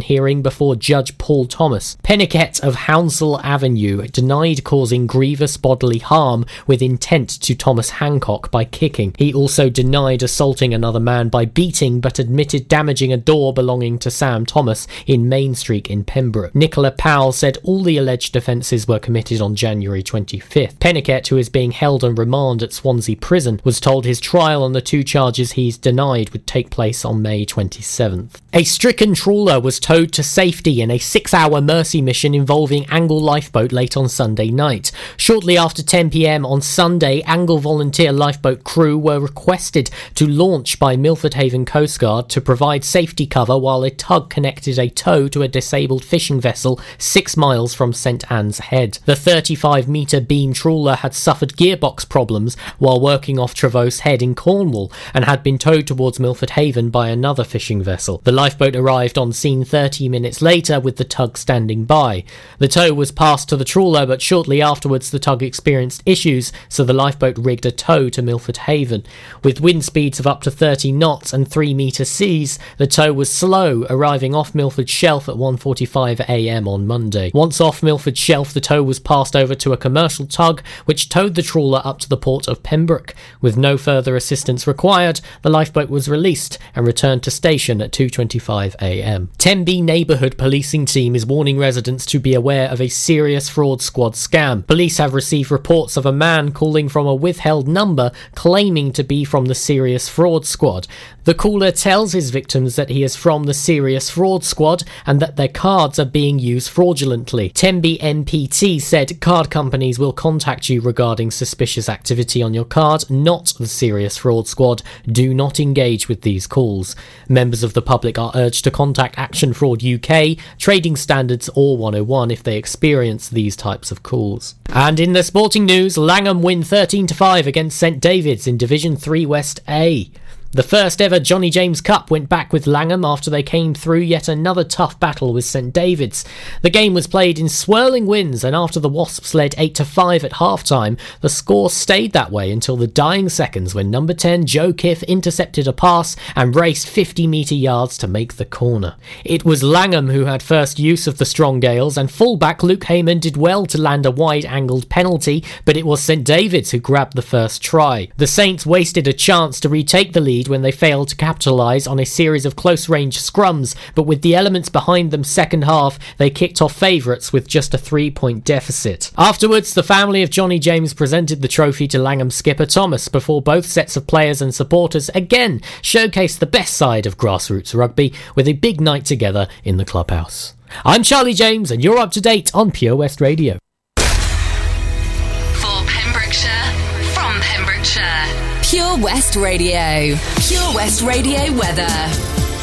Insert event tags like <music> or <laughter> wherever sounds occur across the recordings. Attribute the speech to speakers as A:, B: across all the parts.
A: hearing before Judge Paul Thomas. Penniket of Hounslow Avenue denied causing grievous bodily harm with intent to Thomas Hancock by kicking. He also denied assaulting another man by beating but admitted damaging a door belonging to Sam Thomas in Main Street in Pembroke. Nicola Powell said all the alleged offences were committed on January 25th. Penniket, who is being held on remand at Swansea Prison, was told his trial on the two charges he's denied would take place on May 27th. A stricken trawler was towed to safety in a six hour Mercy mission involving Angle Lifeboat late on Sunday night. Shortly after 10 pm on Sunday, Angle volunteer lifeboat crew were requested to launch by Milford Haven Coast Guard to provide safety cover while a tug connected a tow to a disabled fishing vessel six miles from St Anne's Head. The 35 metre beam trawler had suffered gearbox problems while working off Trevose Head in Cornwall and had been towed towards Milford Haven by another fishing vessel. The lifeboat arrived on scene 30 minutes later with the tug standing by. The tow was passed to the trawler, but shortly afterwards the tug experienced issues, so the lifeboat rigged a tow to Milford Haven. With wind speeds of up to 30 knots and 3 metre seas, the tow was slow, arriving off Milford Shelf at 1.45am on Monday. Once off Milford Shelf, the tow was passed over to a commercial tug, which towed the trawler up to the port of Pembroke. With no further assistance required, the lifeboat was released and returned to station at 2.25am. Tenby neighbourhood policing team is warning residents to be aware of a serious fraud squad scam. Police have received reports of a man calling from a withheld number claiming to be from the serious fraud squad. The caller tells his victims that he is from the serious fraud squad and that their cards are being used fraudulently. Tenby NPT said card companies will contact you regarding suspicious activity on your card, not the serious fraud squad. Do not engage with these calls. Members of the public are urged to contact Action Fraud UK, Trading Standards or 101 if they experience these types of calls. And in the sporting news, Langham win 13 5 against St David's in Division 3 West A. The first ever Johnny James Cup went back with Langham after they came through yet another tough battle with St David's. The game was played in swirling winds, and after the Wasps led 8 to 5 at half time, the score stayed that way until the dying seconds when number 10 Joe Kiff intercepted a pass and raced 50 metre yards to make the corner. It was Langham who had first use of the strong gales, and fullback Luke Heyman did well to land a wide angled penalty, but it was St David's who grabbed the first try. The Saints wasted a chance to retake the lead lead when they failed to capitalise on a series of close range scrums, but with the elements behind them second half, they kicked off favourites with just a three point deficit. Afterwards, the family of Johnny James presented the trophy to Langham skipper Thomas before both sets of players and supporters again showcased the best side of grassroots rugby with a big night together in the clubhouse. I'm Charlie James, and you're up to date on Pure West Radio.
B: West Radio. Pure West Radio weather.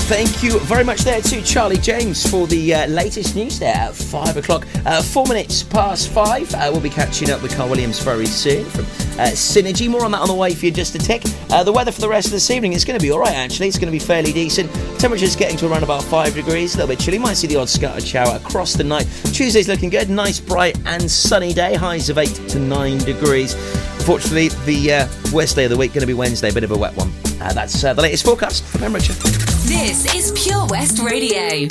C: Thank you very much there to Charlie James for the uh, latest news there at five o'clock. Uh, four minutes past five. Uh, we'll be catching up with Carl Williams very soon from uh, Synergy. More on that on the way for you just a tick. Uh, the weather for the rest of this evening is going to be all right, actually. It's going to be fairly decent. Temperature's getting to around about five degrees, a little bit chilly. Might see the odd scattered shower across the night. Tuesday's looking good. Nice, bright, and sunny day. Highs of eight to nine degrees. Unfortunately, the uh, worst day of the week going to be Wednesday, a bit of a wet one. Uh, that's uh, the latest forecast from Pembrokeshire.
B: This is Pure West Radio.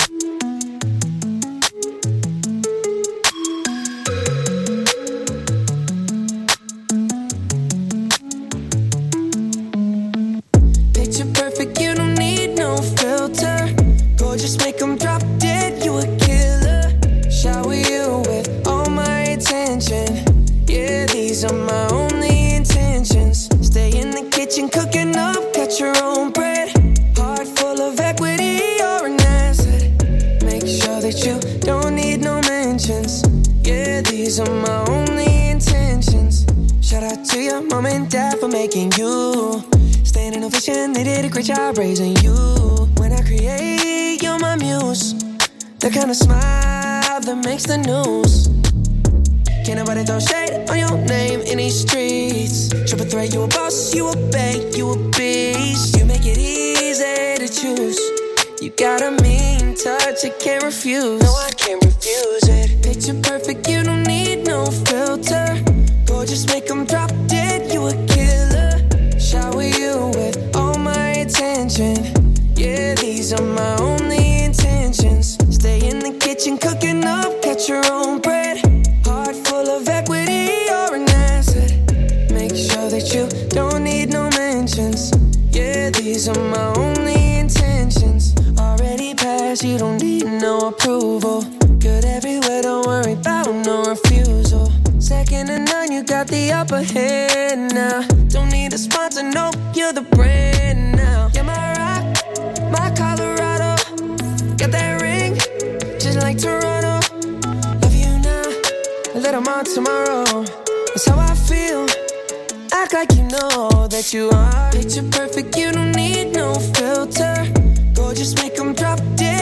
B: Like you know that you are. Picture perfect, you don't need no filter. Gorgeous, make them drop dead,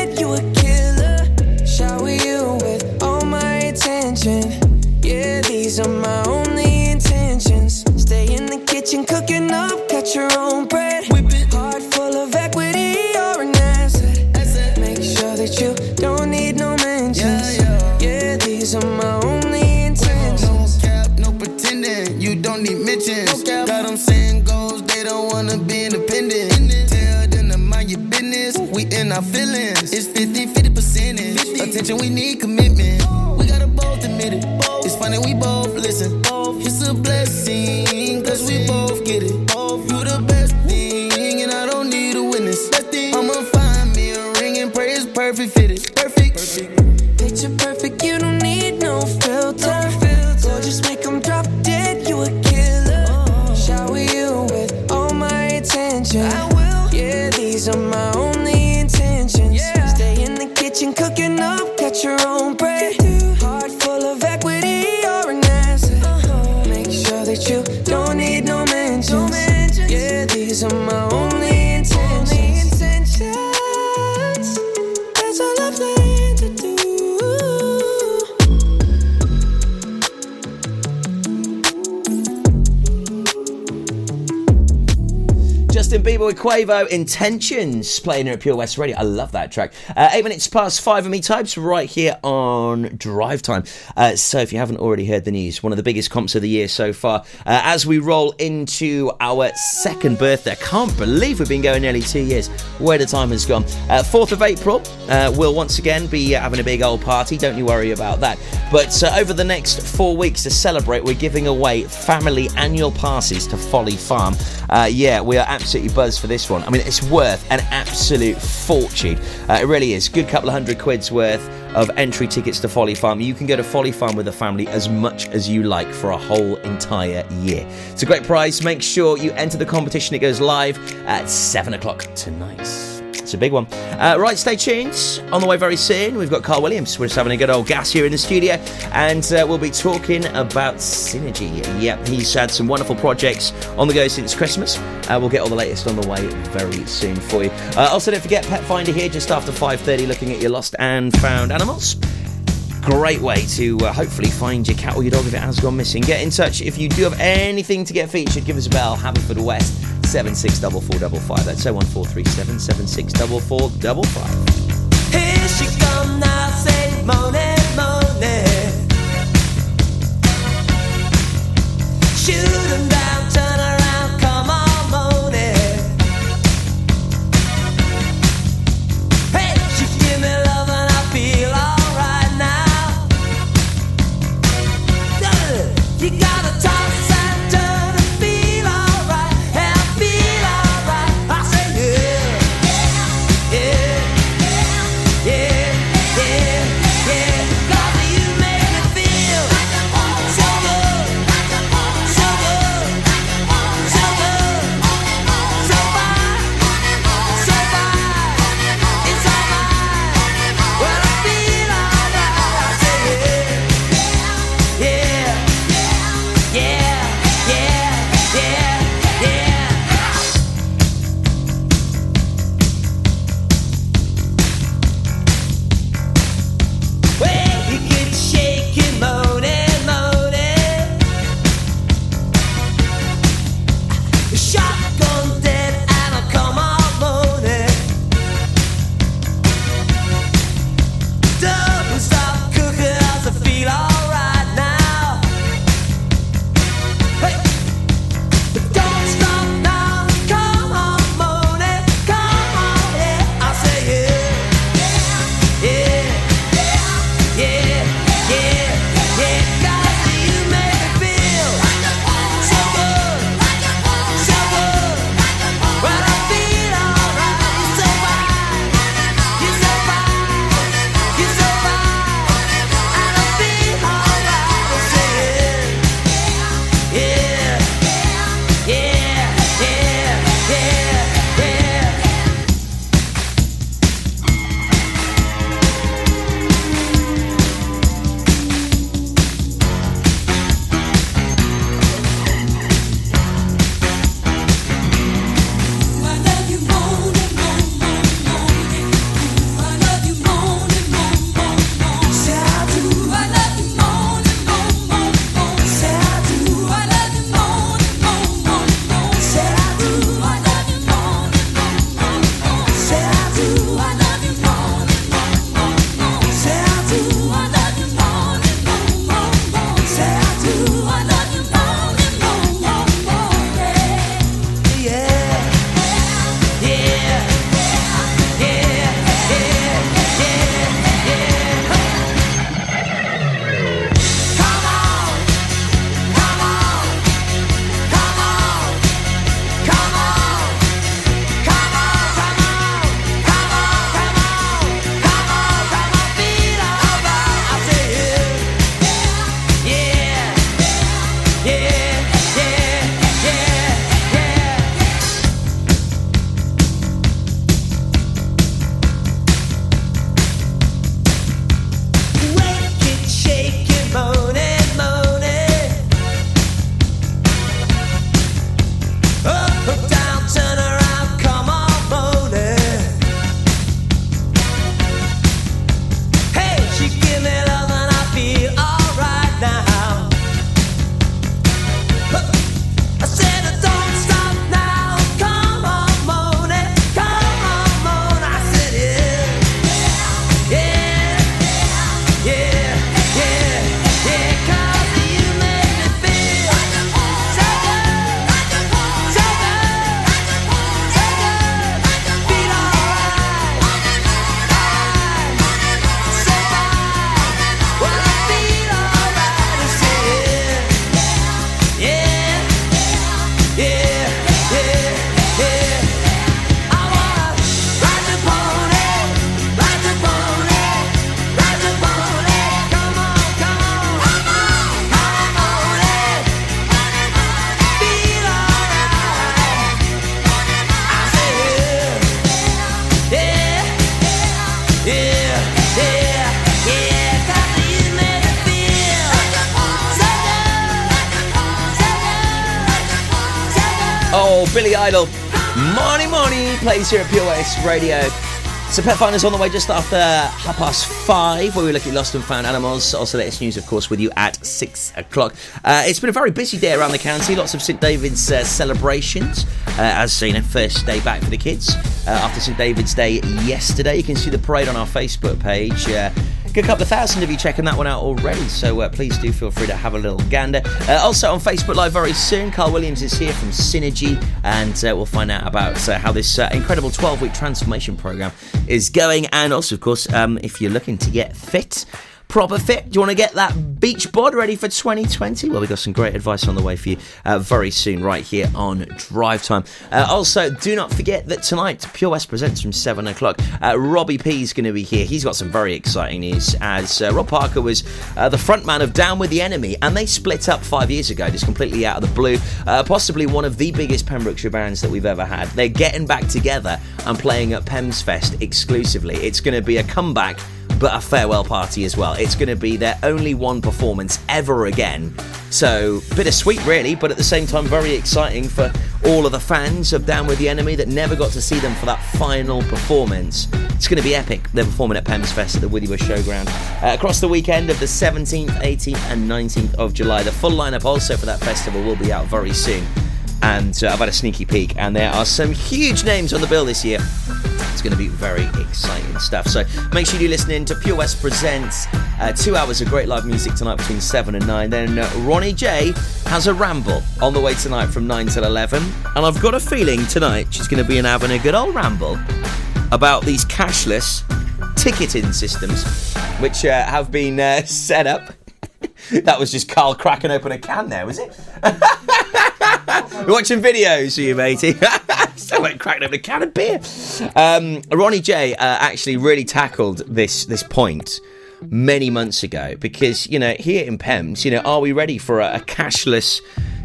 C: Quavo, Intentions, playing here at Pure West Radio. I love that track. Uh, eight minutes past five of me types right here on Drive Time. Uh, so if you haven't already heard the news, one of the biggest comps of the year so far, uh, as we roll into our second birthday. I can't believe we've been going nearly two years. Where the time has gone. Uh, 4th of April, uh, we'll once again be uh, having a big old party. Don't you worry about that. But uh, over the next four weeks to celebrate, we're giving away family annual passes to Folly Farm. Uh, yeah, we are absolutely buzzed for this one. I mean, it's worth an absolute fortune. Uh, it really is. Good couple of hundred quid's worth of entry tickets to Folly Farm. You can go to Folly Farm with a family as much as you like for a whole entire year. It's a great prize. Make sure you enter the competition. It goes live at 7 o'clock tonight. A big one. Uh, right, stay tuned. On the way very soon, we've got Carl Williams. We're just having a good old gas here in the studio, and uh, we'll be talking about Synergy. Yep, he's had some wonderful projects on the go since Christmas. Uh, we'll get all the latest on the way very soon for you. Uh, also, don't forget Pet Finder here just after 5:30, looking at your lost and found animals great way to uh, hopefully find your cat or your dog if it has gone missing. Get in touch if you do have anything to get featured. Give us a bell. Haverfordwest seven six double four double five. That's so one four three seven seven six double four double five.
B: Here she come now, say Mony, Mony. Shoot
C: for Billy Idol. Mony, Mony plays here at West Radio. So Pet Finders on the way just after half past five, where we look at lost and found animals. Also, latest news, of course, with you at six o'clock. Uh, it's been a very busy day around the county. Lots of St David's uh, celebrations, uh, as seen a first day back for the kids uh, after St David's Day yesterday. You can see the parade on our Facebook page. A couple of thousand of you checking that one out already, so uh, please do feel free to have a little gander. Uh, also on Facebook Live very soon, Carl Williams is here from Synergy, and uh, we'll find out about uh, how this uh, incredible 12 week transformation program is going. And also, of course, um, if you're looking to get fit, proper fit? Do you want to get that beach bod ready for 2020? Well, we've got some great advice on the way for you uh, very soon, right here on Drive Time. Uh, also, do not forget that tonight, Pure West presents from 7 o'clock. Uh, Robbie P is going to be here. He's got some very exciting news, as uh, Rob Parker was uh, the frontman of Down with the Enemy, and they split up five years ago, just completely out of the blue. Uh, possibly one of the biggest Pembrokeshire bands that we've ever had. They're getting back together and playing at Pems Fest exclusively. It's going to be a comeback but a farewell party as well. It's going to be their only one performance ever again. So, bittersweet, really, but at the same time, very exciting for all of the fans of Down with the Enemy that never got to see them for that final performance. It's going to be epic. They're performing at Pems Fest at the Withybush Showground uh, across the weekend of the 17th, 18th, and 19th of July. The full lineup also for that festival will be out very soon and uh, I've had a sneaky peek, and there are some huge names on the bill this year. It's going to be very exciting stuff. So make sure you listen in to Pure West Presents. Uh, two hours of great live music tonight between 7 and 9. Then uh, Ronnie J has a ramble on the way tonight from 9 till 11. And I've got a feeling tonight she's going to be having a good old ramble about these cashless ticketing systems, which uh, have been uh, set up. <laughs> that was just Carl cracking open a can there, was it? <laughs> We're watching videos, you matey. so like cracking open a can of beer. Um, Ronnie J uh, actually really tackled this this point many months ago because you know here in Pems, you know, are we ready for a, a cashless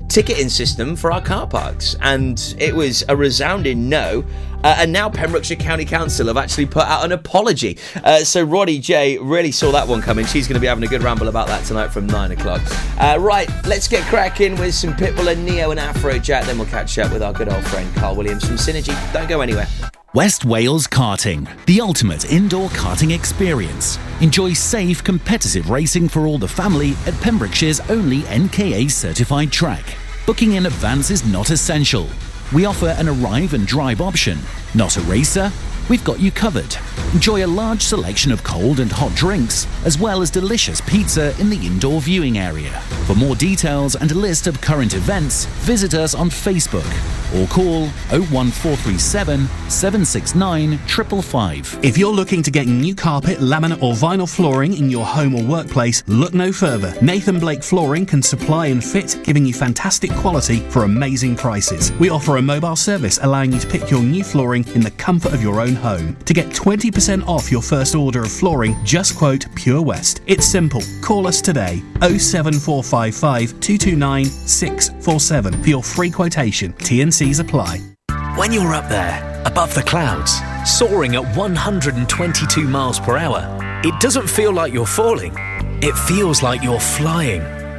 C: ticketing system for our car parks? And it was a resounding no. Uh, and now Pembrokeshire County Council have actually put out an apology. Uh, so Ronnie J really saw that one coming. She's going to be having a good ramble about that tonight from nine o'clock. Uh, right, let's get cracking with some Pitbull and Ne-Yo and Afrojack. Then we'll catch up with our good old friend Carl Williams from Synergy. Don't go anywhere.
D: West Wales Karting, the ultimate indoor karting experience. Enjoy safe, competitive racing for all the family at Pembrokeshire's only NKA certified track. Booking in advance is not essential. We offer an arrive and drive option. Not a racer? We've got you covered. Enjoy a large selection of cold and hot drinks, as well as delicious pizza in the indoor viewing area. For more details and a list of current events, visit us on Facebook or call 01437 769 555.
E: If you're looking to get new carpet, laminate, or vinyl flooring in your home or workplace, look no further. Nathan Blake Flooring can supply and fit, giving you fantastic quality for amazing prices. We offer a mobile service allowing you to pick your new flooring in the comfort of your own home. To get 20% off your first order of flooring, just quote Pure West. It's simple. Call us today 07455 229 647 for your free quotation. TNCs apply.
F: When you're up there, above the clouds, soaring at 122 miles per hour, it doesn't feel like you're falling. It feels like you're flying.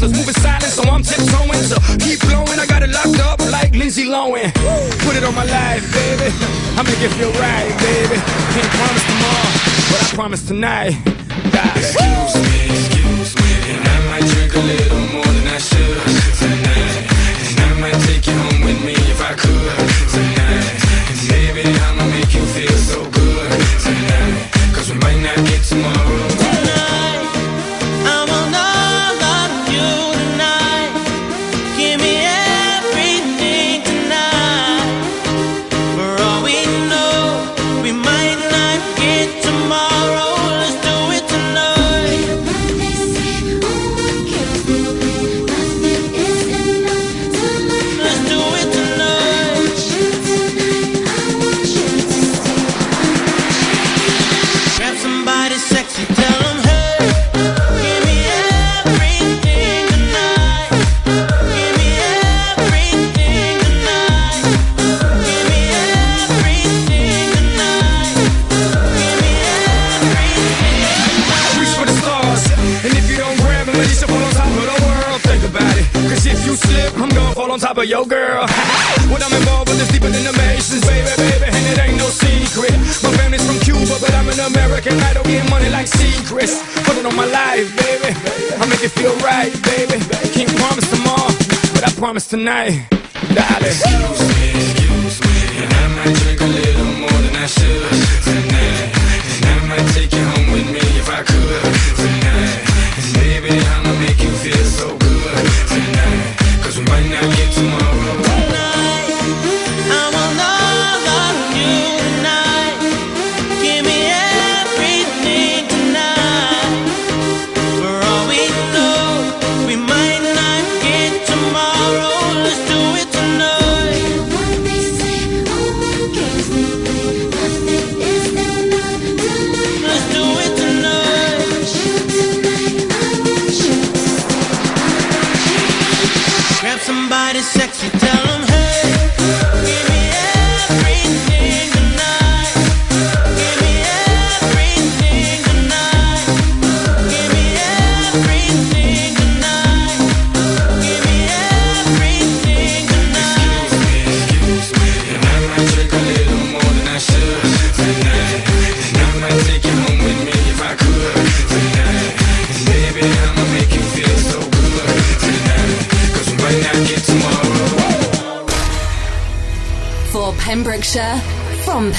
G: hustlers moving silent, so I'm tiptoeing. So keep blowing, I got it locked up like Lindsay Lohan. Put it on my life, baby. I make it feel right, baby. Can't promise tomorrow, but I promise tonight. Guys. Excuse me, excuse me, and I might drink a little more than I should tonight.
H: mighty sexy. Tell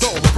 I: Shake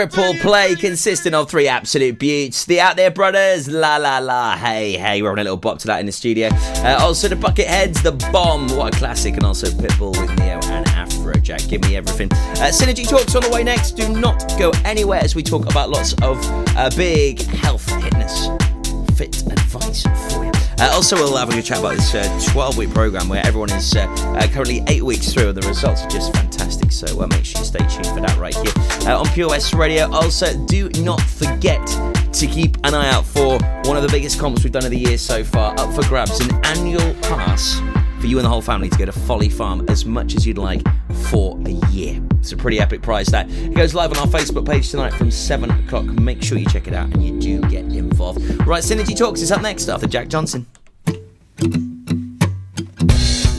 C: Triple play consisting of three absolute beauts. The Outhere Brothers, La La La, Hey Hey. We're on a little bop to that in the studio. Uh, also, the Bucketheads, The Bomb, what a classic. And also Pitbull with Ne-Yo and Afrojack. Give me everything. Uh, Synergy Talks on the way next. Do not go anywhere as we talk about lots of uh, big health, fitness, fit advice for you. Uh, also, we'll have a good chat about this 12 week program where everyone is uh, uh, currently eight weeks through, and the results are just fantastic. So uh, make sure you stay tuned for that right here uh, on Pure West Radio. Also, do not forget to keep an eye out for one of the biggest comps we've done of the year so far. Up for grabs, an annual pass for you and the whole family to go to Folly Farm as much as you'd like for a year. It's a pretty epic prize that. It goes live on our Facebook page tonight from 7 o'clock. Make sure you check it out and you do get involved. Right, Synergy Talks is up next after Jack Johnson.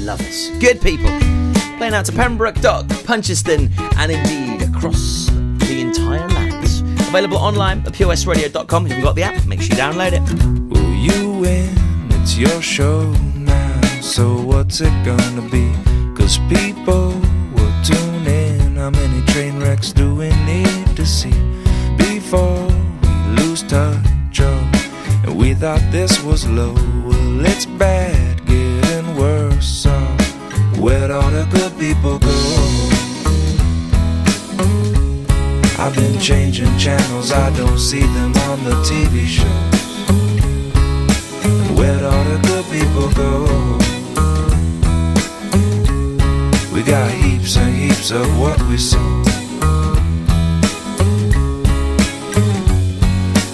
C: Lovers. Good people. Playing out to Pembroke Dock, Puncheston, and indeed across the entire land. Available online at purewestradio.com. If you've got the app, make sure you download it.
J: Will you win? It's your show now. So what's it gonna be? Cause people will tune in. How many train wrecks do we need to see before we lose touch? Oh, and we thought this was low. Well, it's bad, getting worse. So Where'd all the good people go? I've been changing channels, I don't see them on the TV show. Where'd all the good people go? We got heaps and heaps of what we sow.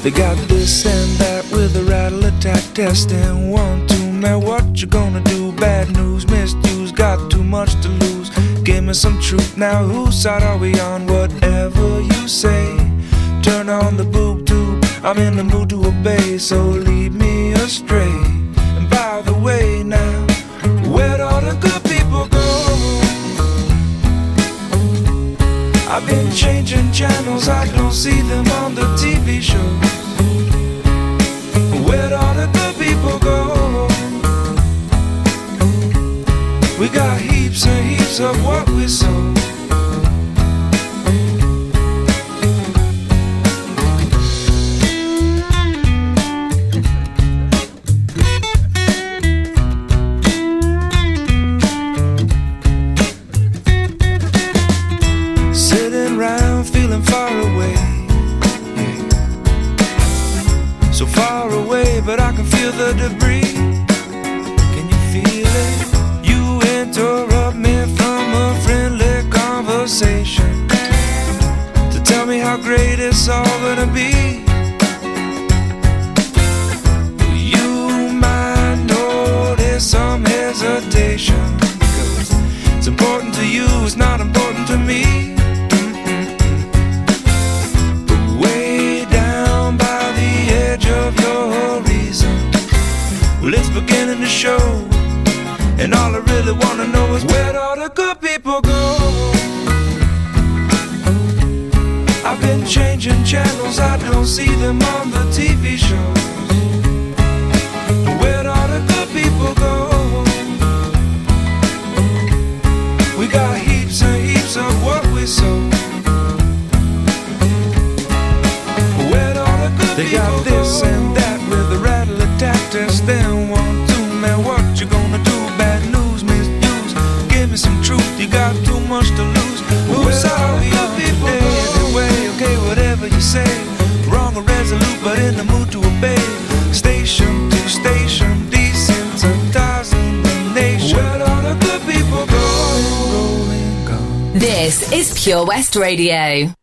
J: They got this and that with a rattle attack test and one, two. man. what you gonna do? Bad news, missed you got too much to lose. Give me some truth now. Whose side are we on? Whatever you say, turn on the boob tube. I'm in the mood to obey, so lead me astray. And by the way, now, where'd all the good people go? I've been changing channels, I don't see them on the TV show. saves of what we sow.
B: Pure West Radio.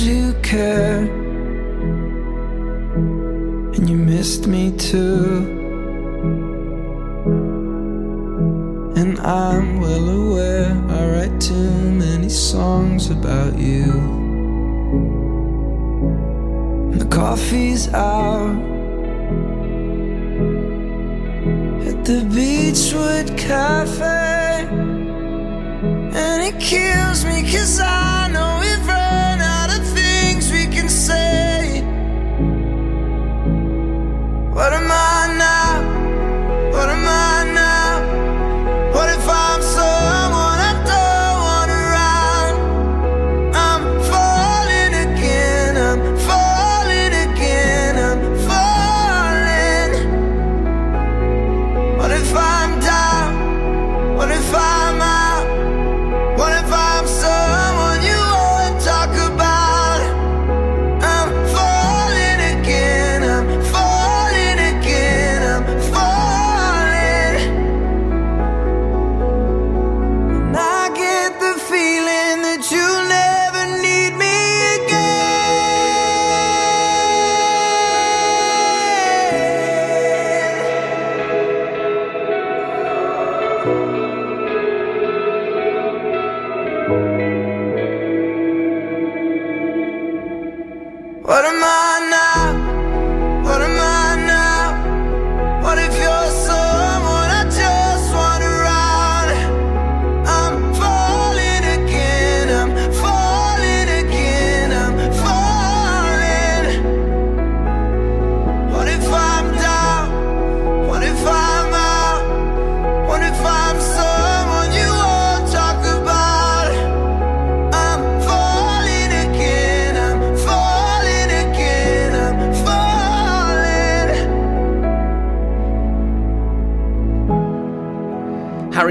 K: you cared, and you missed me too. And I'm well aware I write too many songs about you. And the coffee's out at the Beachwood Cafe. And it kills me cause I know it right. What am I?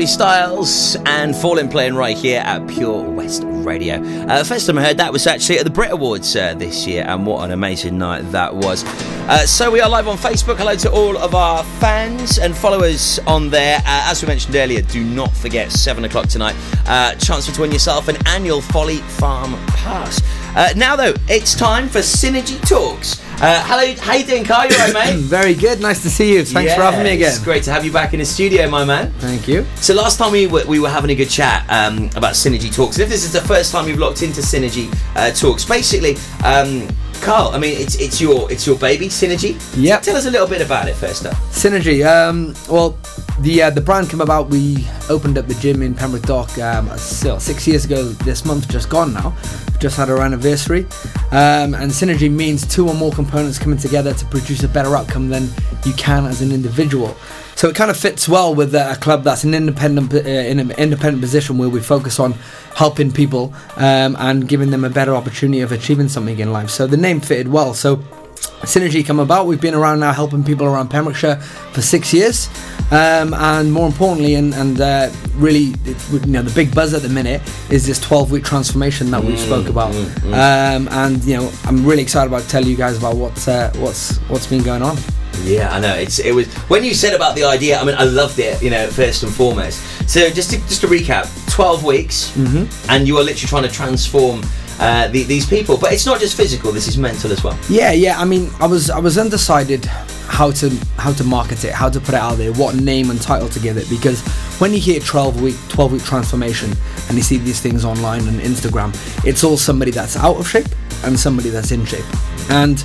C: Styles and Falling playing right here at Pure West Radio. Uh, first time I heard that was actually at the Brit Awards uh, this year, and what an amazing night that was. Uh, so we are live on Facebook. Hello to all of our fans and followers on there. Uh, as we mentioned earlier, do not forget seven o'clock tonight. Uh, chance to win yourself an annual Folly Farm pass. Uh, now though, it's time for Synergy Talks. Uh, hello, how you doing, Carl? You alright, mate? <coughs>
L: Very good. Nice to see you. Thanks for having me again.
C: It's great to have you back in the studio, my man.
L: Thank you.
C: So last time we were, we were having a good chat um, about Synergy Talks. And if this is the first time you've looked into Synergy uh, Talks, basically, um, Carl, I mean, it's it's your it's your baby, Synergy.
L: Yep.
C: Tell us a little bit about it first up.
L: Synergy. Um, well, the uh, the brand came about. We opened up the gym in Pembroke Dock um, six years ago. This month, just gone now. Just had our anniversary, um, and synergy means two or more components coming together to produce a better outcome than you can as an individual. So it kind of fits well with a club that's an independent uh, in an independent position where we focus on helping people um, and giving them a better opportunity of achieving something in life. So the name fitted well. So Synergy come about. We've been around now helping people around Pembrokeshire for six years, um, and more importantly, and, and uh, really, it- you know, the big buzz at the minute is this 12-week transformation that we
C: Mm,
L: spoke about.
C: mm, mm.
L: Um, and you know, I'm really excited about telling you guys about what's uh, what's what's been going on.
C: Yeah, I know. It's it was when you said about the idea. I mean, I loved it. You know, first and foremost. So just to, just to recap, twelve weeks,
L: Mhm.
C: and you are literally trying to transform uh, the, these people. But it's not just physical. This is mental as well.
L: Yeah, yeah. I mean, I was I was undecided how to how to market it, how to put it out there, what name and title to give it. Because when you hear 12 week 12 week transformation and you see these things online and Instagram, it's all somebody that's out of shape and somebody that's in shape. And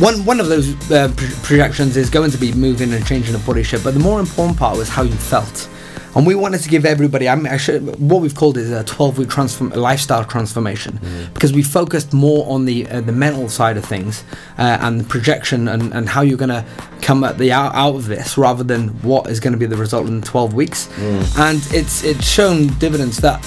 L: one one of those uh, projections is going to be moving and changing the body shape, but the more important part was how you felt. And we wanted to give everybody, I mean, I should, what we've called is a 12 week transform, a lifestyle transformation, because we focused more on the uh, the mental side of things uh, and the projection and, and how you're going to come at the out, out of this rather than what is going to be the result in 12 weeks. And it's it's shown dividends that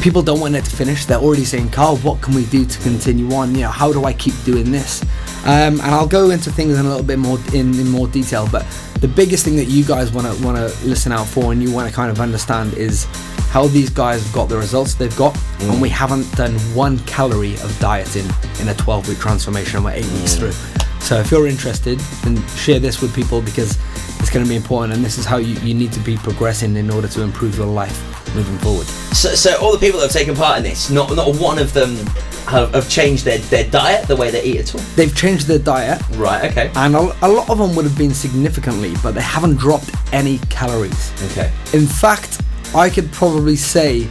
L: people don't want it to finish. They're already saying, Carl, what can we do to continue on? You know, how do I keep doing this? Um, and I'll go into things in a little bit more in, in more detail. But the biggest thing that you guys want to want to listen out for and you want to kind of understand is how these guys have got the results they've got, and mm. we haven't done one calorie of dieting in a 12 week transformation. And we're eight weeks mm. through. So if you're interested, then share this with people because it's going to be important, and this is how you, you need to be progressing in order to improve your life moving forward.
C: So, so all the people that have taken part in this, not not one of them have, have changed their, their diet, the way they eat at all.
L: They've changed their diet.
C: Right. Okay.
L: And a, a lot of them would have been significantly, but they haven't dropped any calories.
C: Okay.
L: In fact, I could probably say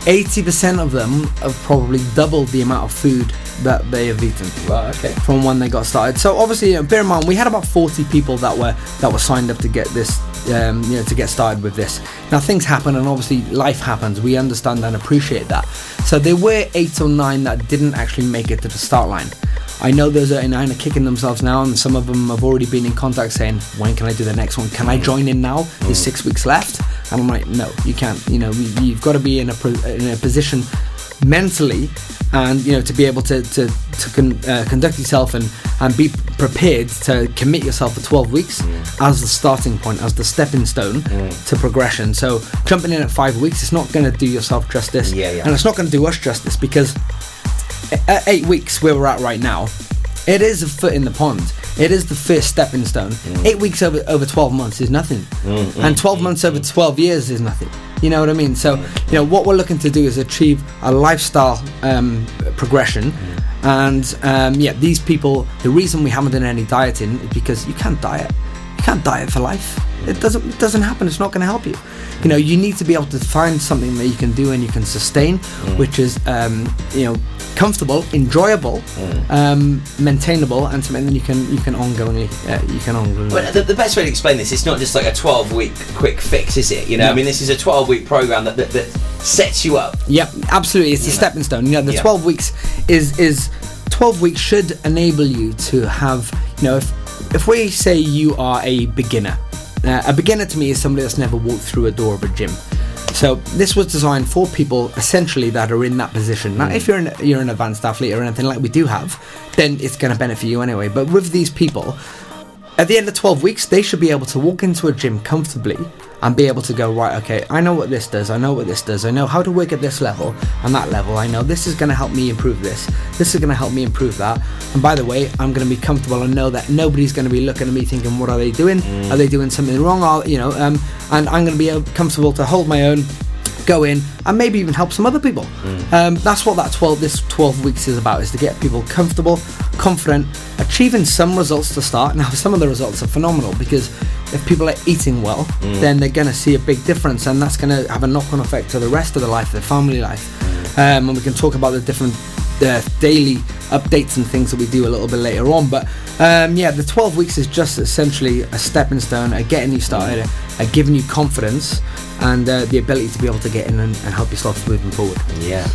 L: 80% of them have probably doubled the amount of food that they have eaten.
C: Right, okay.
L: From when they got started. So obviously, you know, bear in mind, we had about 40 people that were that were signed up to get this, um, you know, to get started with this. Now things happen, and obviously life happens. We understand and appreciate that. So there were eight or nine that didn't actually make it to the start line. I know there's a nine are kicking themselves now, and some of them have already been in contact saying, "When can I do the next one? Can I join in now? There's six weeks left." And I'm like, "No, you can't. You know, you- you've got to be in a in a position mentally, and you know, to be able to to, to con- uh, conduct yourself and and be prepared to commit yourself for 12 weeks mm. as the starting point, as the stepping stone mm. to progression. So jumping in at five weeks, it's not going to do yourself justice,
C: Yeah, yeah.
L: and it's not going to do us justice because at eight weeks where we're at right now, it is a foot in the pond. It is the first stepping stone. Mm. Eight weeks over over twelve months is nothing,
C: Mm,
L: and twelve months over twelve years is nothing. You know what I mean? So you know what we're looking to do is achieve a lifestyle um, progression. And um, yeah, these people. The reason we haven't done any dieting is because you can't diet. You can't diet for life. It doesn't it doesn't happen. It's not going to help you. You know, you need to be able to find something that you can do and you can sustain, which is um, you know comfortable, enjoyable, um, maintainable, and something that you can you can ongoingly uh, you can ongoingly.
C: But the, the best way to explain this, it's not just like a 12 week quick fix, is it? You know,
L: No.
C: I mean, this is a 12 week program that, that, that sets you up.
L: Yep, absolutely. It's a
C: know.
L: stepping stone. You know, the
C: Yeah.
L: 12 weeks is is 12 weeks should enable you to have, you know, if if we say you are a beginner, uh, a beginner to me is somebody that's never walked through a door of a gym. So this was designed for people essentially that are in that position. Now, if hmm. you're an, you're an advanced athlete or anything like we do have, then it's going to benefit you anyway. But with these people, at the end of 12 weeks, they should be able to walk into a gym comfortably and be able to go, right, okay, I know what this does, I know what this does, I know how to work at this level and that level, I know this is going to help me improve this, this is going to help me improve that. And by the way, I'm going to be comfortable and know that nobody's going to be looking at me thinking, what are they doing? Are they doing something wrong? Or, you know, um, and I'm going to be comfortable to hold my own go in and maybe even help some other people. Um, that's what that 12 this 12 weeks is about is to get people comfortable, confident, achieving some results to start. Now some of the results are phenomenal because if people are eating well,
M: Mm.
L: then they're going to see a big difference and that's going to have a knock-on effect to the rest of their life, their family life. Um, and we can talk about the different uh, daily updates and things that we do a little bit later on. But um, yeah, the 12 weeks is just essentially a stepping stone at getting you started, at giving you confidence and uh, the ability to be able to get in and, and help yourself moving forward.
C: Yeah.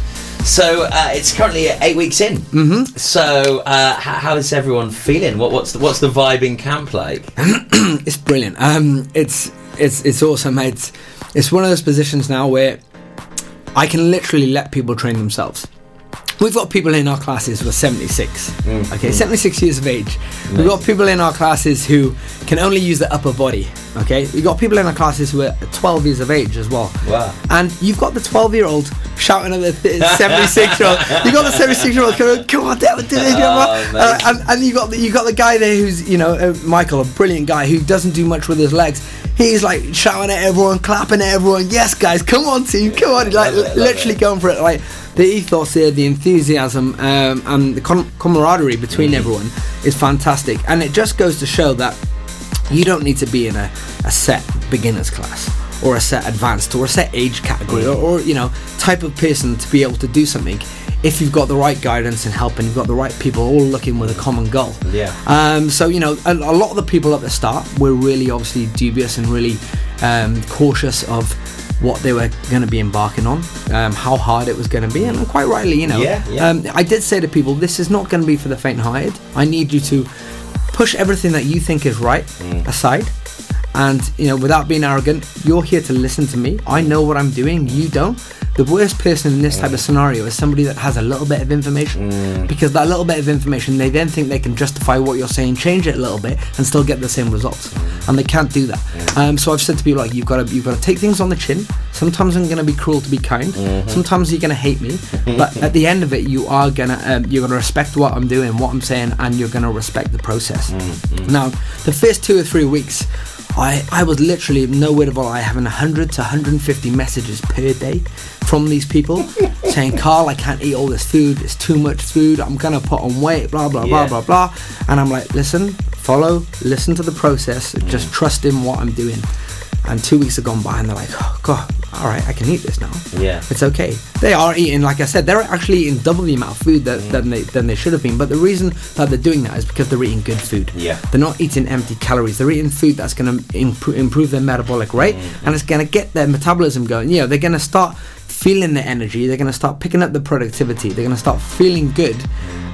C: So uh, it's currently eight weeks in. Mm-hmm. So uh, how, how is everyone feeling? What, what's the, what's the vibe in camp like? <clears throat>
L: it's brilliant. Um, it's it's it's awesome. It's it's one of those positions now where I can literally let people train themselves. We've got people in our classes who are 76. Okay,
M: mm.
L: 76 years of age. We've got people in our classes who can only use the upper body. Okay, we've got people in our classes who are 12 years of age as well.
C: Wow.
L: And you've got the 12 year old shouting at the <laughs> 76 year old. You've got the 76 year old going, come on, David, do this.
C: Oh,
L: uh, and, and you got the, you got the guy there who's you know uh, Michael, a brilliant guy who doesn't do much with his legs. He's like shouting at everyone, clapping at everyone. Yes, guys, come on, team, come on! Like
M: Love it,
L: literally going for it. Like the ethos here, the enthusiasm, um, and the com- camaraderie between
C: Mm.
L: everyone is fantastic. And it just goes to show that you don't need to be in a, a set beginners class or a set advanced or a set age category or, or you know type of person to be able to do something if you've got the right guidance and help and you've got the right people all looking with a common goal
C: Yeah.
L: um, so you know a, a lot of the people at the start were really obviously dubious and really um, cautious of what they were going to be embarking on, um, how hard it was going to be, and quite rightly, you know.
C: Yeah, yeah.
L: Um, I did say to people, this is not going to be for the faint-hearted. I need you to push everything that you think is right aside. And you know, without being arrogant, you're here to listen to me. I know what I'm doing. You don't. The worst person in this type of mm. scenario is somebody that has a little bit of information, mm. because that little bit of information, they then think they can justify what you're saying, change it a little bit, and still get the same results, mm. and they can't do that. Um, so I've said to people like, you've got to, you've got to take things on the chin. Sometimes I'm going to be cruel to be kind. Mm-hmm. Sometimes you're going to hate me, <laughs> but at the end of it, you are gonna, um, you're going to respect what I'm doing, what I'm saying, and you're going to respect the process. Mm-hmm. Now, the first two or three weeks. I, I was literally no word of a lie having 100 to 150 messages per day from these people <laughs> saying Carl I can't eat all this food. It's too much food. I'm gonna put on weight blah blah
M: Yeah.
L: blah blah blah. And I'm like listen follow listen to the process. Just trust in what I'm doing. And two weeks have gone by and they're like oh god all right I can eat this now
C: Yeah.
L: it's okay. They are eating, like I said, they're actually eating double the amount of food that, than they than they should have been. But the reason that they're doing that is because they're eating good food.
C: Yeah.
L: They're not eating empty calories. They're eating food that's going to improve, improve their metabolic rate and it's going to get their metabolism going. You know, they're going to start feeling the energy. They're going to start picking up the productivity. They're going to start feeling good.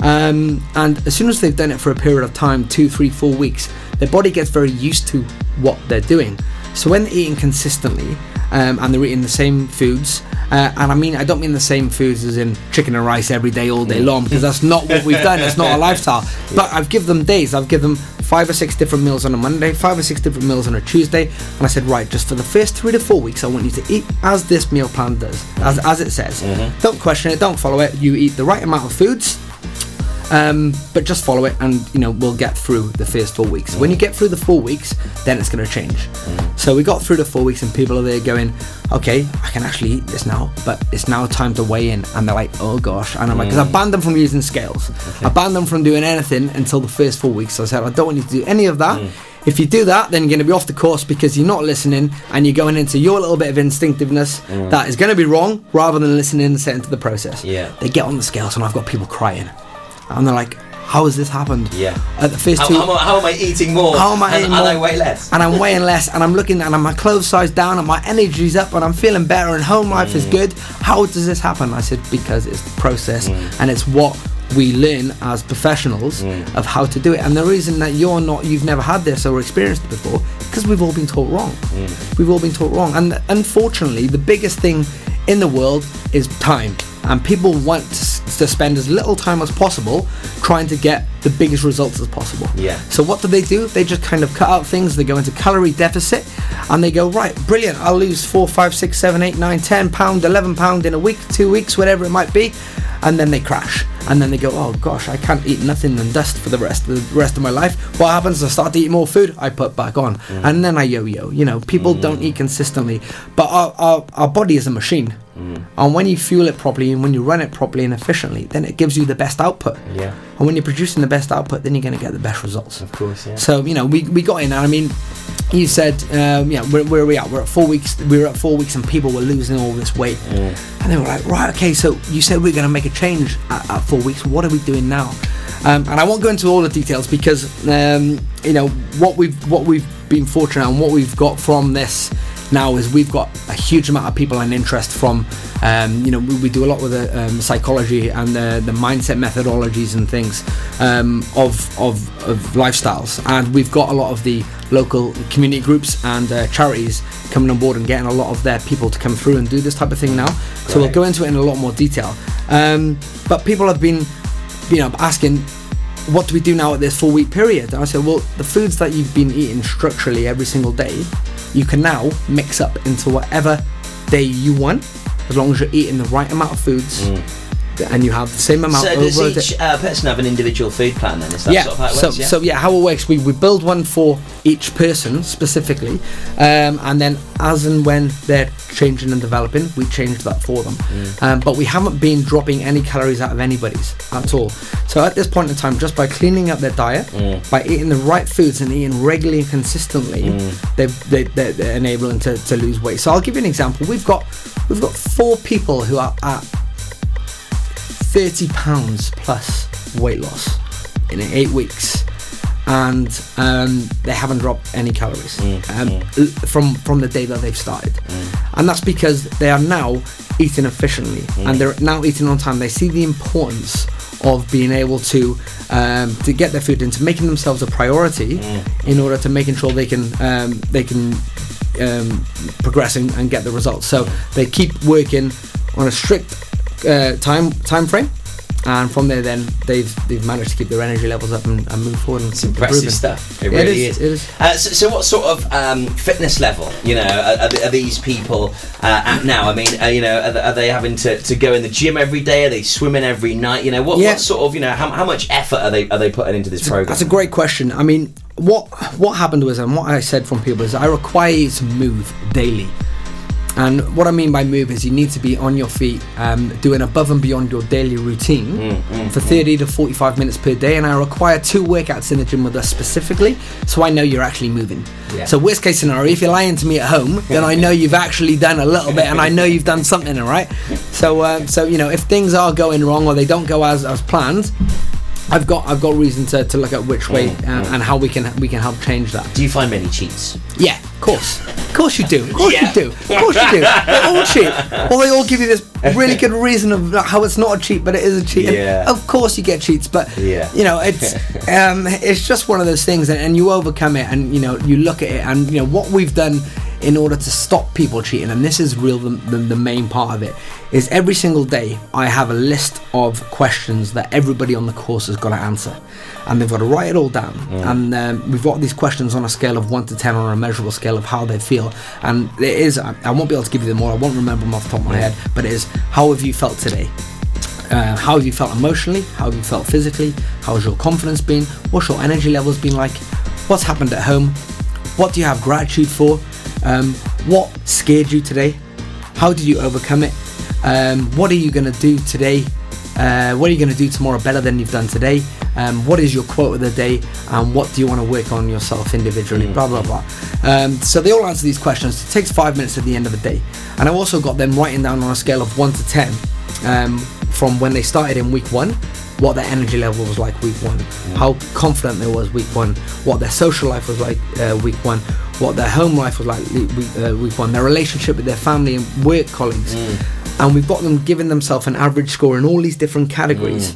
L: Um, and as soon as they've done it for a period of time, two, three, four weeks, their body gets very used to what they're doing. So when they're eating consistently um, and they're eating the same foods, uh, and I mean I don't mean the same foods as in chicken and rice every day all day long because that's not what we've done. It's not our <laughs> lifestyle. But I've given them days. I've given them five or six different meals on a Monday, five or six different meals on a Tuesday, and I said right, just for the first three to four weeks, I want you to eat as this meal plan does, as as it says. Don't question it. Don't follow it. You eat the right amount of foods. Um, but just follow it, and you know we'll get through the first four weeks. When you get through the four weeks, then it's going to change. So we got through the four weeks, and people are there going, "Okay, I can actually eat this now, but it's now time to weigh in." And they're like, "Oh gosh!" And I'm like, "Because I banned them from using scales. I banned them from doing anything until the first four weeks." So I said, "I don't want you to do any of that. If you do that, then you're going to be off the course because you're not listening and you're going into your little bit of instinctiveness
C: Mm.
L: that is going to be wrong rather than listening and setting to the process.
C: Yeah.
L: They get on the scales and I've got people crying. And they're like, how has this happened?
C: Yeah.
L: At the first
C: How,
L: two.
C: how, am I- how am I eating more?
L: How am I
C: and,
L: eating
C: and
L: more?
C: I weigh less.
L: And I'm weighing less, and I'm looking, and my clothes size down, and my energy's up, and I'm feeling better, and home life is
C: Mm.
L: good. How does this happen? I said because it's the process,
C: Mm.
L: and it's what we learn as professionals
C: Mm.
L: of how to do it. And the reason that you're not, you've never had this or experienced it before, because we've all been taught wrong.
C: Mm.
L: We've all been taught wrong, and unfortunately, the biggest thing in the world is time. And people want to, to spend as little time as possible trying to get the biggest results as possible.
C: Yeah.
L: So what do they do? They just kind of cut out things. They go into calorie deficit, and they go right, brilliant. I'll lose four, five, six, seven, eight, nine, ten pound, eleven pound in a week, two weeks, whatever it might be, and then they crash. And then they go, oh gosh, I can't eat nothing and dust for the rest of the rest of my life. What happens? I start to eat more food. I put back on, mm. and then I yo-yo. You know, people mm. don't eat consistently, but our, our our body is a machine. And when you fuel it properly and when you run it properly and efficiently, then it gives you the best output.
C: Yeah.
L: And when you're producing the best output, then you're going to get the best results.
C: Of course, yeah.
L: So you know, we, we got in. and I mean, you said, um, yeah, where, where are we at? We're at four weeks. We were at four weeks, and people were losing all this weight. And they were like, right, okay. So you said we're going to make a change at, at four weeks. What are we doing now? Um, and I won't go into all the details because um, you know what we've what we've been fortunate and what we've got from this now is we've got a huge amount of people and interest from um, you know we, we do a lot with the um, psychology and the, the mindset methodologies and things um, of, of of lifestyles. And we've got a lot of the local community groups and uh, charities coming on board and getting a lot of their people to come through and do this type of thing now. So we'll go into it in a lot more detail. Um, but people have been you know asking what do we do now at this four week period? And I said, well, the foods that you've been eating structurally every single day, you can now mix up into whatever day you want, as long as you're eating the right amount of foods mm. And you have the same amount
C: So
L: over
C: does each uh, person have an individual food plan then? Is that
L: yeah,
C: sort of how it
L: so.
C: Yeah.
L: so yeah, how it works, we, we build one for each person specifically, um, and then as and when they're changing and developing, we change that for them.
C: Mm.
L: Um, but we haven't been dropping any calories out of anybody's at all. So at this point in time, just by cleaning up their diet,
C: Mm.
L: by eating the right foods and eating regularly and consistently,
C: Mm.
L: they've, they, they're, they're enabling to, to lose weight. So I'll give you an example. We've got we've got four people who are at 30 pounds plus weight loss in eight weeks. And um, they haven't dropped any calories um, l- from from the day that they've started. And that's because they are now eating efficiently. And they're now eating on time. They see the importance of being able to um, to get their food into making themselves a priority in order to making sure they can um, they can um, progress and, and get the results. So they keep working on a strict uh, time time frame and from there then they've they've managed to keep their energy levels up and, and move forward and keep
C: Impressive
L: improving.
C: stuff. It really
L: is,
C: is.
L: it is.
C: Uh, so, so, what sort of um, fitness level, you know, are, are, are these people uh, at now? I mean, uh, you know, are, are they having to, to go in the gym every day? Are they swimming every night? You know, what,
L: Yeah.
C: what sort of, you know, how, how much effort are they are they putting into this program?
L: That's a great question. I mean, what what happened was, and what I said from people is, I require you to move daily. And what I mean by move is you need to be on your feet, um, doing above and beyond your daily routine
C: Mm,
L: for 30 to 45 minutes per day. And I require two workouts in the gym with us specifically, so I know you're actually moving.
C: Yeah.
L: So worst case scenario, if you're lying to me at home, then I know you've actually done a little bit, and I know you've done something, all right. So, um, so you know, if things are going wrong or they don't go as as planned, I've got I've got reason to, to look at which way um, and how we can we can help change that.
C: Do you find many cheats?
L: Yeah, of course, of course you do, of course
C: Yeah.
L: you do, of course you do. <laughs> They all cheat, or they all give you this really good reason of how it's not a cheat, but it is a cheat. And
C: Yeah.
L: Of course you get cheats, but
C: Yeah.
L: you know it's <laughs> um, it's just one of those things, and, and you overcome it, and you know you look at it, and you know what we've done in order to stop people cheating, and this is real the, the, the main part of it, is every single day I have a list of questions that everybody on the course has got to answer, and they've got to write it all down, and um, we've got these questions on a scale of one to ten on a measurable scale of how they feel, and it is I, I won't be able to give you them all, I won't remember them off the top of my head, but it is how have you felt today? Uh, how have you felt emotionally? How have you felt physically? How has your confidence been? What's your energy levels been like? What's happened at home? What do you have gratitude for? Um, what scared you today? How did you overcome it? Um, what are you going to do today Uh, what are you going to do tomorrow better than you've done today? Um, what is your quote of the day? And what do you want to work on yourself individually? Blah blah blah. Um, so they all answer these questions. It takes five minutes at the end of the day, and I've also got them writing down on a scale of one to ten um, from when they started in week one what their energy level was like week one, how confident they was week one, what their social life was like uh, week one, what their home life was like week, uh, week one, their relationship with their family and work colleagues. And we've got them giving themselves an average score in all these different categories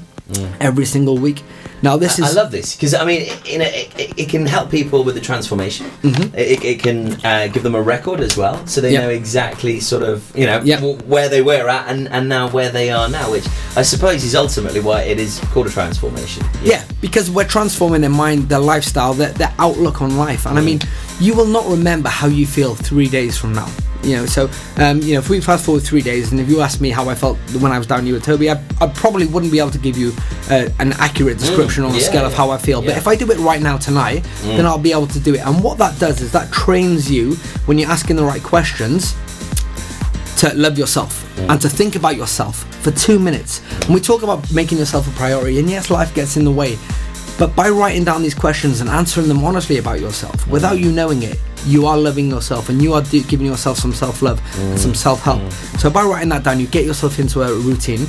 L: every single week. Now, this
C: I,
L: is.
C: I love this because I mean, in a, it, it can help people with the transformation.
L: Mhm.
C: It, it can uh, give them a record as well, so they
L: Yeah.
C: know exactly sort of you know
L: Yeah.
C: w- where they were at and, and now where they are now, which I suppose is ultimately why it is called a transformation.
L: Yeah, because we're transforming their mind, their lifestyle, their, their outlook on life. And I mean, you will not remember how you feel three days from now. You know, so um, you know, if we fast forward three days, and if you asked me how I felt when I was down here with Toby, I, I probably wouldn't be able to give you uh, an accurate description on a
C: yeah,
L: scale of how I feel. But if I do it right now tonight,
C: Mm.
L: then I'll be able to do it. And what that does is that trains you when you're asking the right questions to love yourself and to think about yourself for two minutes. And we talk about making yourself a priority, and yes, life gets in the way. But by writing down these questions and answering them honestly about yourself, without you knowing it, you are loving yourself and you are do- giving yourself some self love and some mm, self help. Mm. So by writing that down, you get yourself into a routine.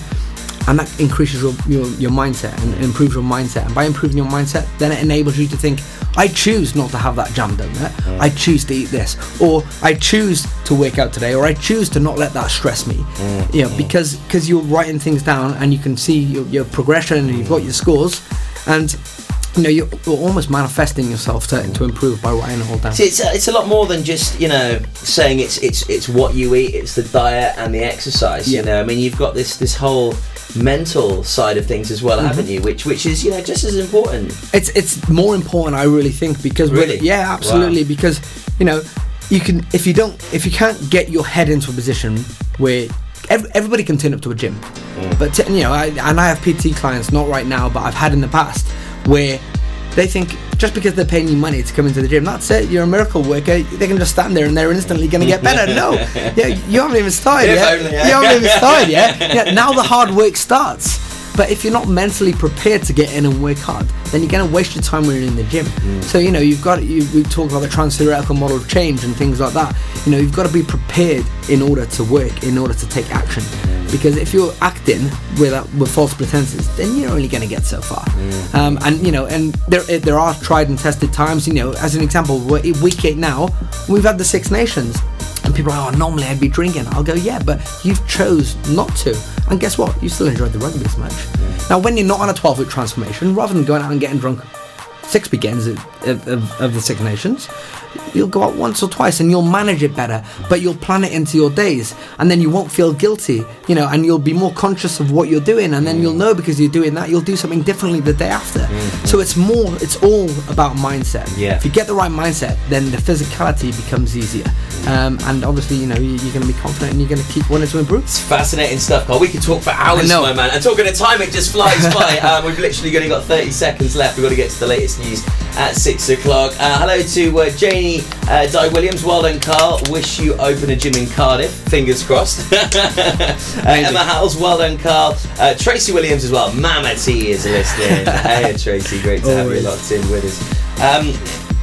L: And that increases your, your, your mindset and improves your mindset. And by improving your mindset, then it enables you to think, I choose not to have that jam donut. I mm. choose to eat this. Or I choose to work out today. Or I choose to not let that stress me. You know, because because you're writing things down and you can see your, your progression and you've got your scores. And you know, you're, you're almost manifesting yourself to, to improve by writing it all down.
C: See, it's a, it's a lot more than just you know saying it's it's it's what you eat, it's the diet and the exercise. You know, I mean, you've got this this whole mental side of things as well,
L: Mhm.
C: haven't you? Which which is you know just as important.
L: It's it's more important, I really think, because
C: Really?
L: yeah, absolutely,
C: Wow.
L: because you know, you can if you don't if you can't get your head into a position where ev- everybody can turn up to a gym, but t- you know, I, and I have PT clients not right now, but I've had in the past where they think just because they're paying you money to come into the gym, that's it. You're a miracle worker. They can just stand there and they're instantly going to get better. No, <laughs> yeah, you haven't even started yet. You haven't even started yet. Yeah, now the hard work starts. But if you're not mentally prepared to get in and work hard, then you're going to waste your time when you're in the gym. So you know you've got you, we talk about the transtheoretical model of change and things like that. You know you've got to be prepared in order to work, in order to take action. Because if you're acting with uh, with false pretenses, then you're only going to get so far. Um, and you know, and there there are tried and tested times. You know, as an example, we're week eight now. We've had the Six Nations. And people are, oh, normally I'd be drinking. I'll go, yeah, but you've chose not to. And guess what? You still enjoyed the rugby as much. Now, when you're not on a 12 week transformation, rather than going out and getting drunk six weekends of, of, of the Six Nations, you'll go out once or twice and you'll manage it better, but you'll plan it into your days. And then you won't feel guilty, you know, and you'll be more conscious of what you're doing. And then you'll know because you're doing that, you'll do something differently the day after. So it's more, it's all about mindset.
C: Yeah.
L: If you get the right mindset, then the physicality becomes easier. Um, and obviously, you know, you- you're going to be confident and you're going to keep wanting to improve.
C: It's fascinating stuff, Carl. We could talk for hours, my man. And talking of time, it just flies <laughs> by. Um, we've literally only got 30 seconds left. We've got to get to the latest news at 6 o'clock. Uh, hello to uh, Janie uh, Di Williams. Well done, Carl. Wish you open a gym in Cardiff. Fingers crossed. <laughs> uh, Emma Howells. Well done, Carl. Uh, Tracy Williams as well. Mama T is listening. <laughs> hey, Tracy. Great to have you
L: Always.
C: locked in with us. Um,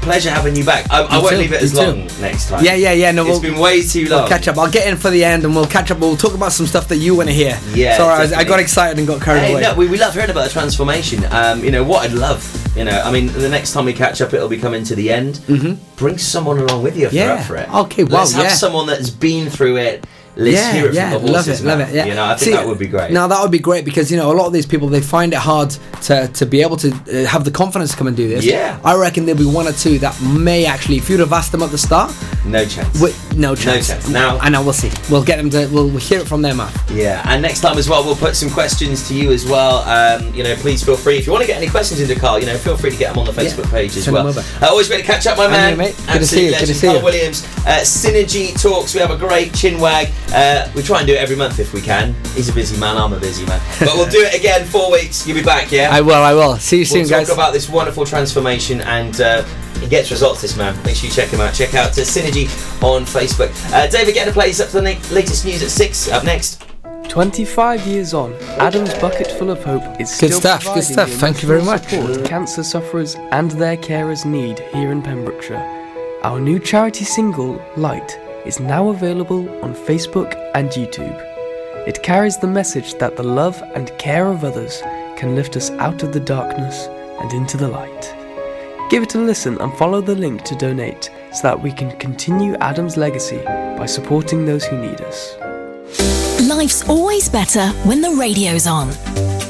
C: pleasure having you back. I, I won't
L: too,
C: leave it as
L: too.
C: long next time.
L: Yeah, yeah, yeah. No,
C: It's
L: we'll-
C: been way too long.
L: We'll catch up. I'll get in for the end and we'll catch up. We'll talk about some stuff that you want to hear.
C: Yeah,
L: Sorry, I, was- I got excited and got carried
C: Hey,
L: away.
C: no, we, we love hearing about the transformation. Um, you know what I'd love. You know, I mean, the next time we catch up, it'll be coming to the end. Mm-hmm. Bring someone along with you if you're
L: Yeah.
C: up for it.
L: Okay, wow,
C: Let's have
L: yeah.
C: someone that's been through it. Let's
L: yeah,
C: hear it
L: yeah,
C: from the
L: love
C: horses.
L: it, love it. Yeah,
C: You know, I think
L: See,
C: that would be great.
L: Now that would be great because you know a lot of these people they find it hard to, to be able to uh, have the confidence to come and do this.
C: Yeah.
L: I reckon there'll be one or two that may actually, if you'd have asked them at the start,
C: no chance.
L: no chance.
C: No chance. Now-
L: I know we'll see. We'll get them to. We'll, we'll hear it from their mouth.
C: Yeah, and next time as well, we'll put some questions to you as well. Um, you know, please feel free if you want to get any questions into Carl. You know, feel free to get them on the Facebook page as well. Uh, always great to catch up, my
L: And
C: man.
L: you, mate. Good to see you, good to see
C: Carl
L: you.
C: Williams. Uh, Synergy talks. We have a great chin wag. Uh, we try and do it every month if we can. He's a busy man. I'm a busy man, but we'll do it again. Four weeks. You'll be back, yeah.
L: I will. I will. See you
C: We'll
L: soon,
C: talk
L: guys.
C: about this wonderful transformation and uh, he gets results, this man. Make sure you check him out. Check out uh, Synergy on Facebook. Uh, David, get to play us up to the na- latest news at 6. Up next.
M: 25 years on, Adam's Bucket Full of Hope is
L: Good
M: still
L: stuff, good stuff.
M: the
L: Thank you very much.
M: support cancer sufferers and their carers need here in Pembrokeshire. Our new charity single, Light, is now available on Facebook and YouTube. It carries the message that the love and care of others can lift us out of the darkness and into the light. Give it a listen and follow the link to donate so that we can continue Adam's legacy by supporting those who need us.
N: Life's always better when the radio's on.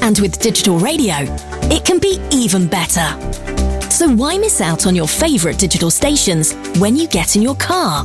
N: And with digital radio, it can be even better. So why miss out on your favourite digital stations when you get in your car?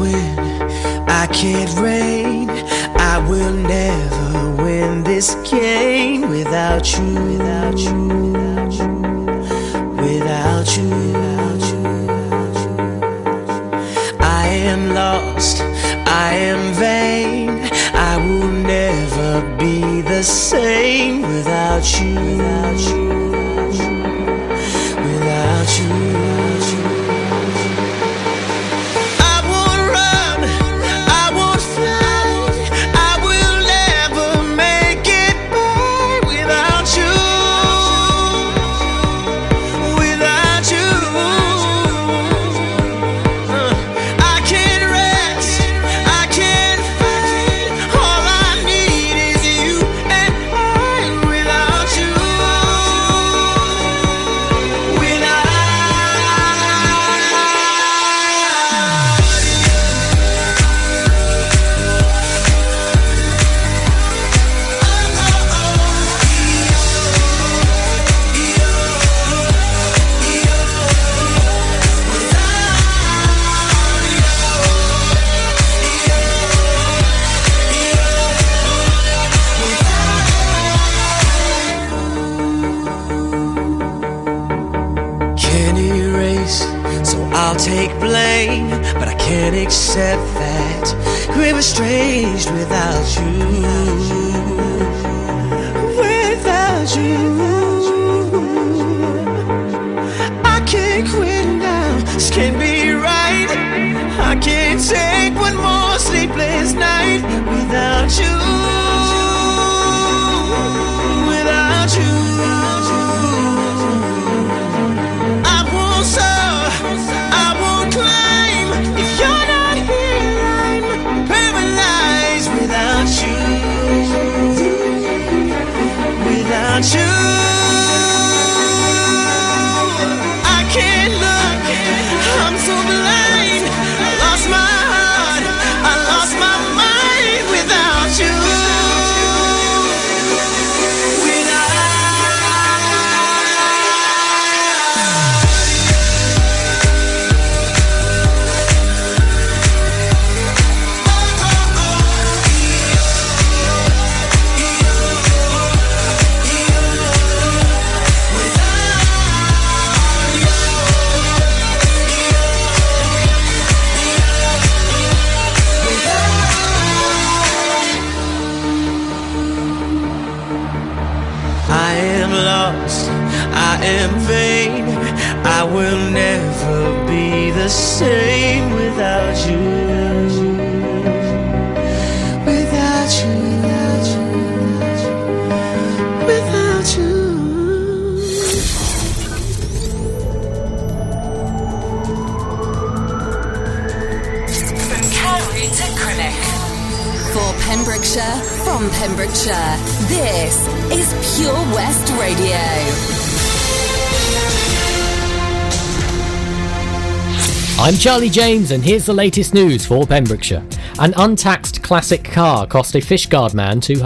H: Win I can't rain. I will never win this game without you, without you, the same without you, without you, can't be right. I can't take one more sleepless night without you. Same without you. Without you, without you,
B: From. For Pembrokeshire, from Pembrokeshire, this is Pure West Radio.
A: I'm Charlie James, and here's the latest news for Pembrokeshire. An untaxed classic car cost a Fishguard man